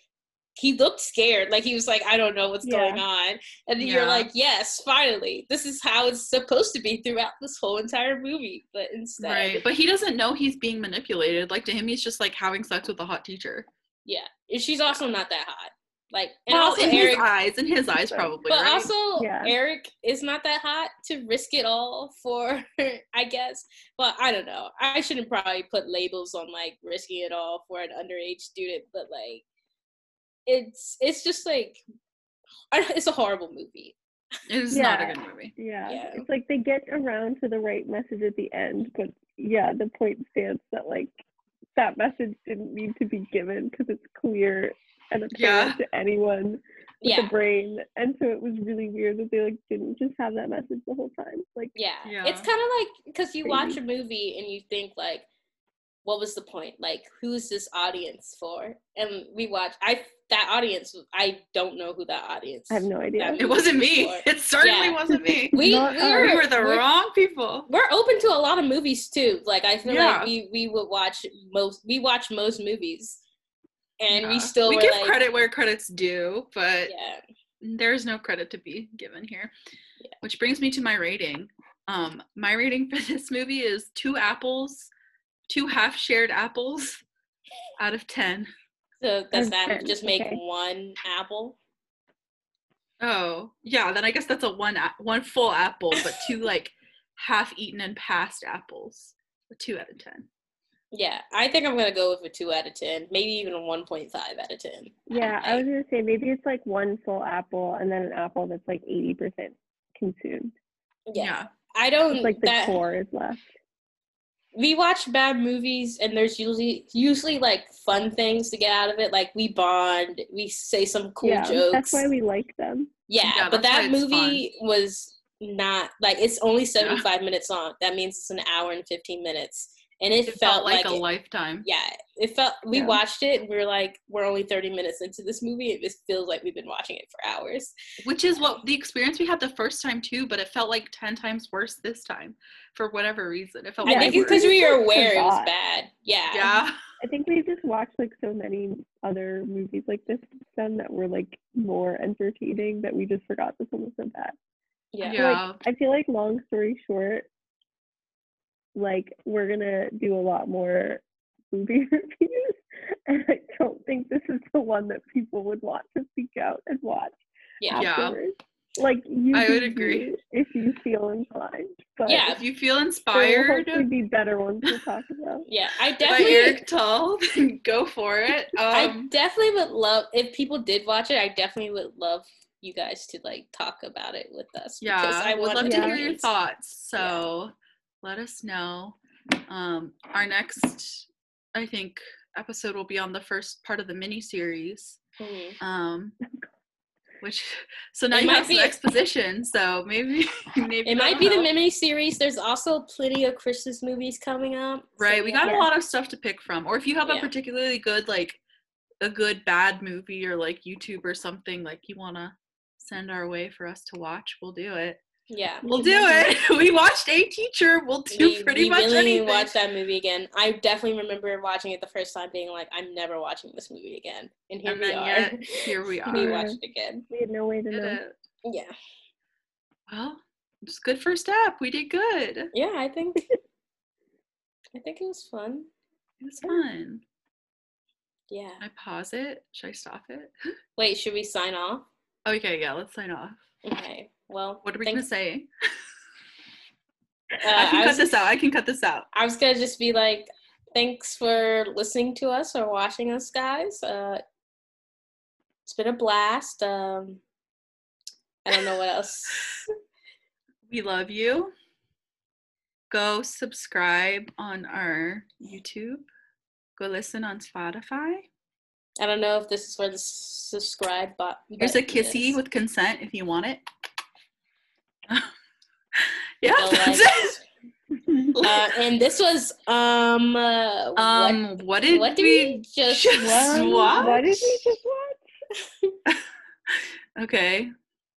he looked scared. Like he was like, I don't know what's going on. And then Yeah. you're like, Yes, finally. This is how it's supposed to be throughout this whole entire movie. But instead Right. But he doesn't know he's being manipulated. Like to him, he's just like having sex with a hot teacher. yeah. And she's also not that hot. Like and well, also in Eric his eyes, in his eyes, probably. But right? also, Yeah. Eric is not that hot to risk it all for, I guess. But I don't know. I shouldn't probably put labels on like risking it all for an underage student, but like, it's it's just like, it's a horrible movie. it is not a good movie. Yeah. Yeah. It's like they get around to the right message at the end, but yeah, the point stands that like that message didn't need to be given because it's clear and apparent Yeah. to anyone Yeah. a brain, and so it was really weird that they like didn't just have that message the whole time. Like, Yeah. Yeah. It's kind of like because you watch a movie and you think like, what was the point? Like, who's this audience for? And we watch. I that audience. I don't know who that audience. I have no idea. It wasn't me. Before. It certainly Yeah. wasn't me. We Not we were, we were the we're, wrong people. We're open to a lot of movies too. Like I feel Yeah. like we we would watch most. We watch most movies, and we still we were give like, credit where credit's due, but Yeah. there's no credit to be given here. Yeah. Which brings me to my rating. Um, my rating for this movie is two apples, two half shared apples out of ten. So does that Okay, just make okay. one apple? Oh, yeah. Then I guess that's a one a- one full apple, but two like half eaten and passed apples. A two out of ten. Yeah, I think I'm gonna go with a two out of ten, maybe even a one point five out of ten. yeah, um, I Like, was gonna say maybe it's like one full apple and then an apple that's like eighty percent consumed. yeah. I don't It's like the that core is left. we watch bad movies and there's usually usually like fun things to get out of it. Like we bond, we say some cool yeah, jokes. that's why we like them. yeah, Yeah, but that it's movie was not like it's only 75 minutes long. That means it's an hour and 15 minutes. And it, It felt like, a it- lifetime. yeah, it felt we Yeah. watched it and we are like, we're only 30 minutes into this movie. It just feels like we've been watching it for hours. Which is what the experience we had the first time too, but it felt like ten times worse this time for whatever reason. It felt I Yeah, way think it's because we just, were aware it was bad. Yeah. yeah. I think we just watched like so many other movies like this done that were like more entertaining that we just forgot this one was so bad. Yeah. Yeah. Like I feel like long story short, like we're gonna do a lot more movie reviews and I don't think this is the one that people would want to seek out and watch Yeah. Yeah. afterwards. Like you I would agree. if you feel inclined. But Yeah. If you feel inspired, there will inspired hopefully be better ones to talk about. Yeah. I by definitely Eric Tull, go for it. I Um, definitely would love if people did watch it. I definitely would love you guys to like talk about it with us. yeah, I I would love to hear your thoughts. So let us know. Um, our next, I think, episode will be on the first part of the mini series. Mhm. Um, which so now It you might have be- exposition. So maybe maybe It might be the mini series. There's also plenty of Christmas movies coming up. so Right, we got Yeah. a lot of stuff to pick from. Or if you have a particularly good, like a good bad movie or like YouTube or something, like you want to send our way for us to watch, we'll do it. Yeah. We'll do it. We watched A Teacher. We'll do we, pretty we much really anything. watch that movie again. I definitely remember watching it the first time, being like, "I'm never watching this movie again." And here and we are. yet here we are. we watched it again. We had no way to Did know. it. Yeah, Well, it's good first step. We did good. yeah. I think, I think it was fun. It was fun. Yeah. I pause it. Should I stop it? Wait, should we sign off? Okay, yeah, let's sign off. Okay. Well, What are we thanks- gonna say? Uh, I can I cut this out. I can cut this out. I was gonna just be like, thanks for listening to us or watching us, guys. Uh, it's been a blast. Um, I don't know what else. We love you. Go subscribe on our YouTube. Go listen on Spotify. I don't know if this is where the subscribe button. Here's a kissy is. with consent if you want it. yeah, So, that's like, it. uh, and this was um uh, um, what, what, did what did we? we just just What? watch? What did we just watch? Okay,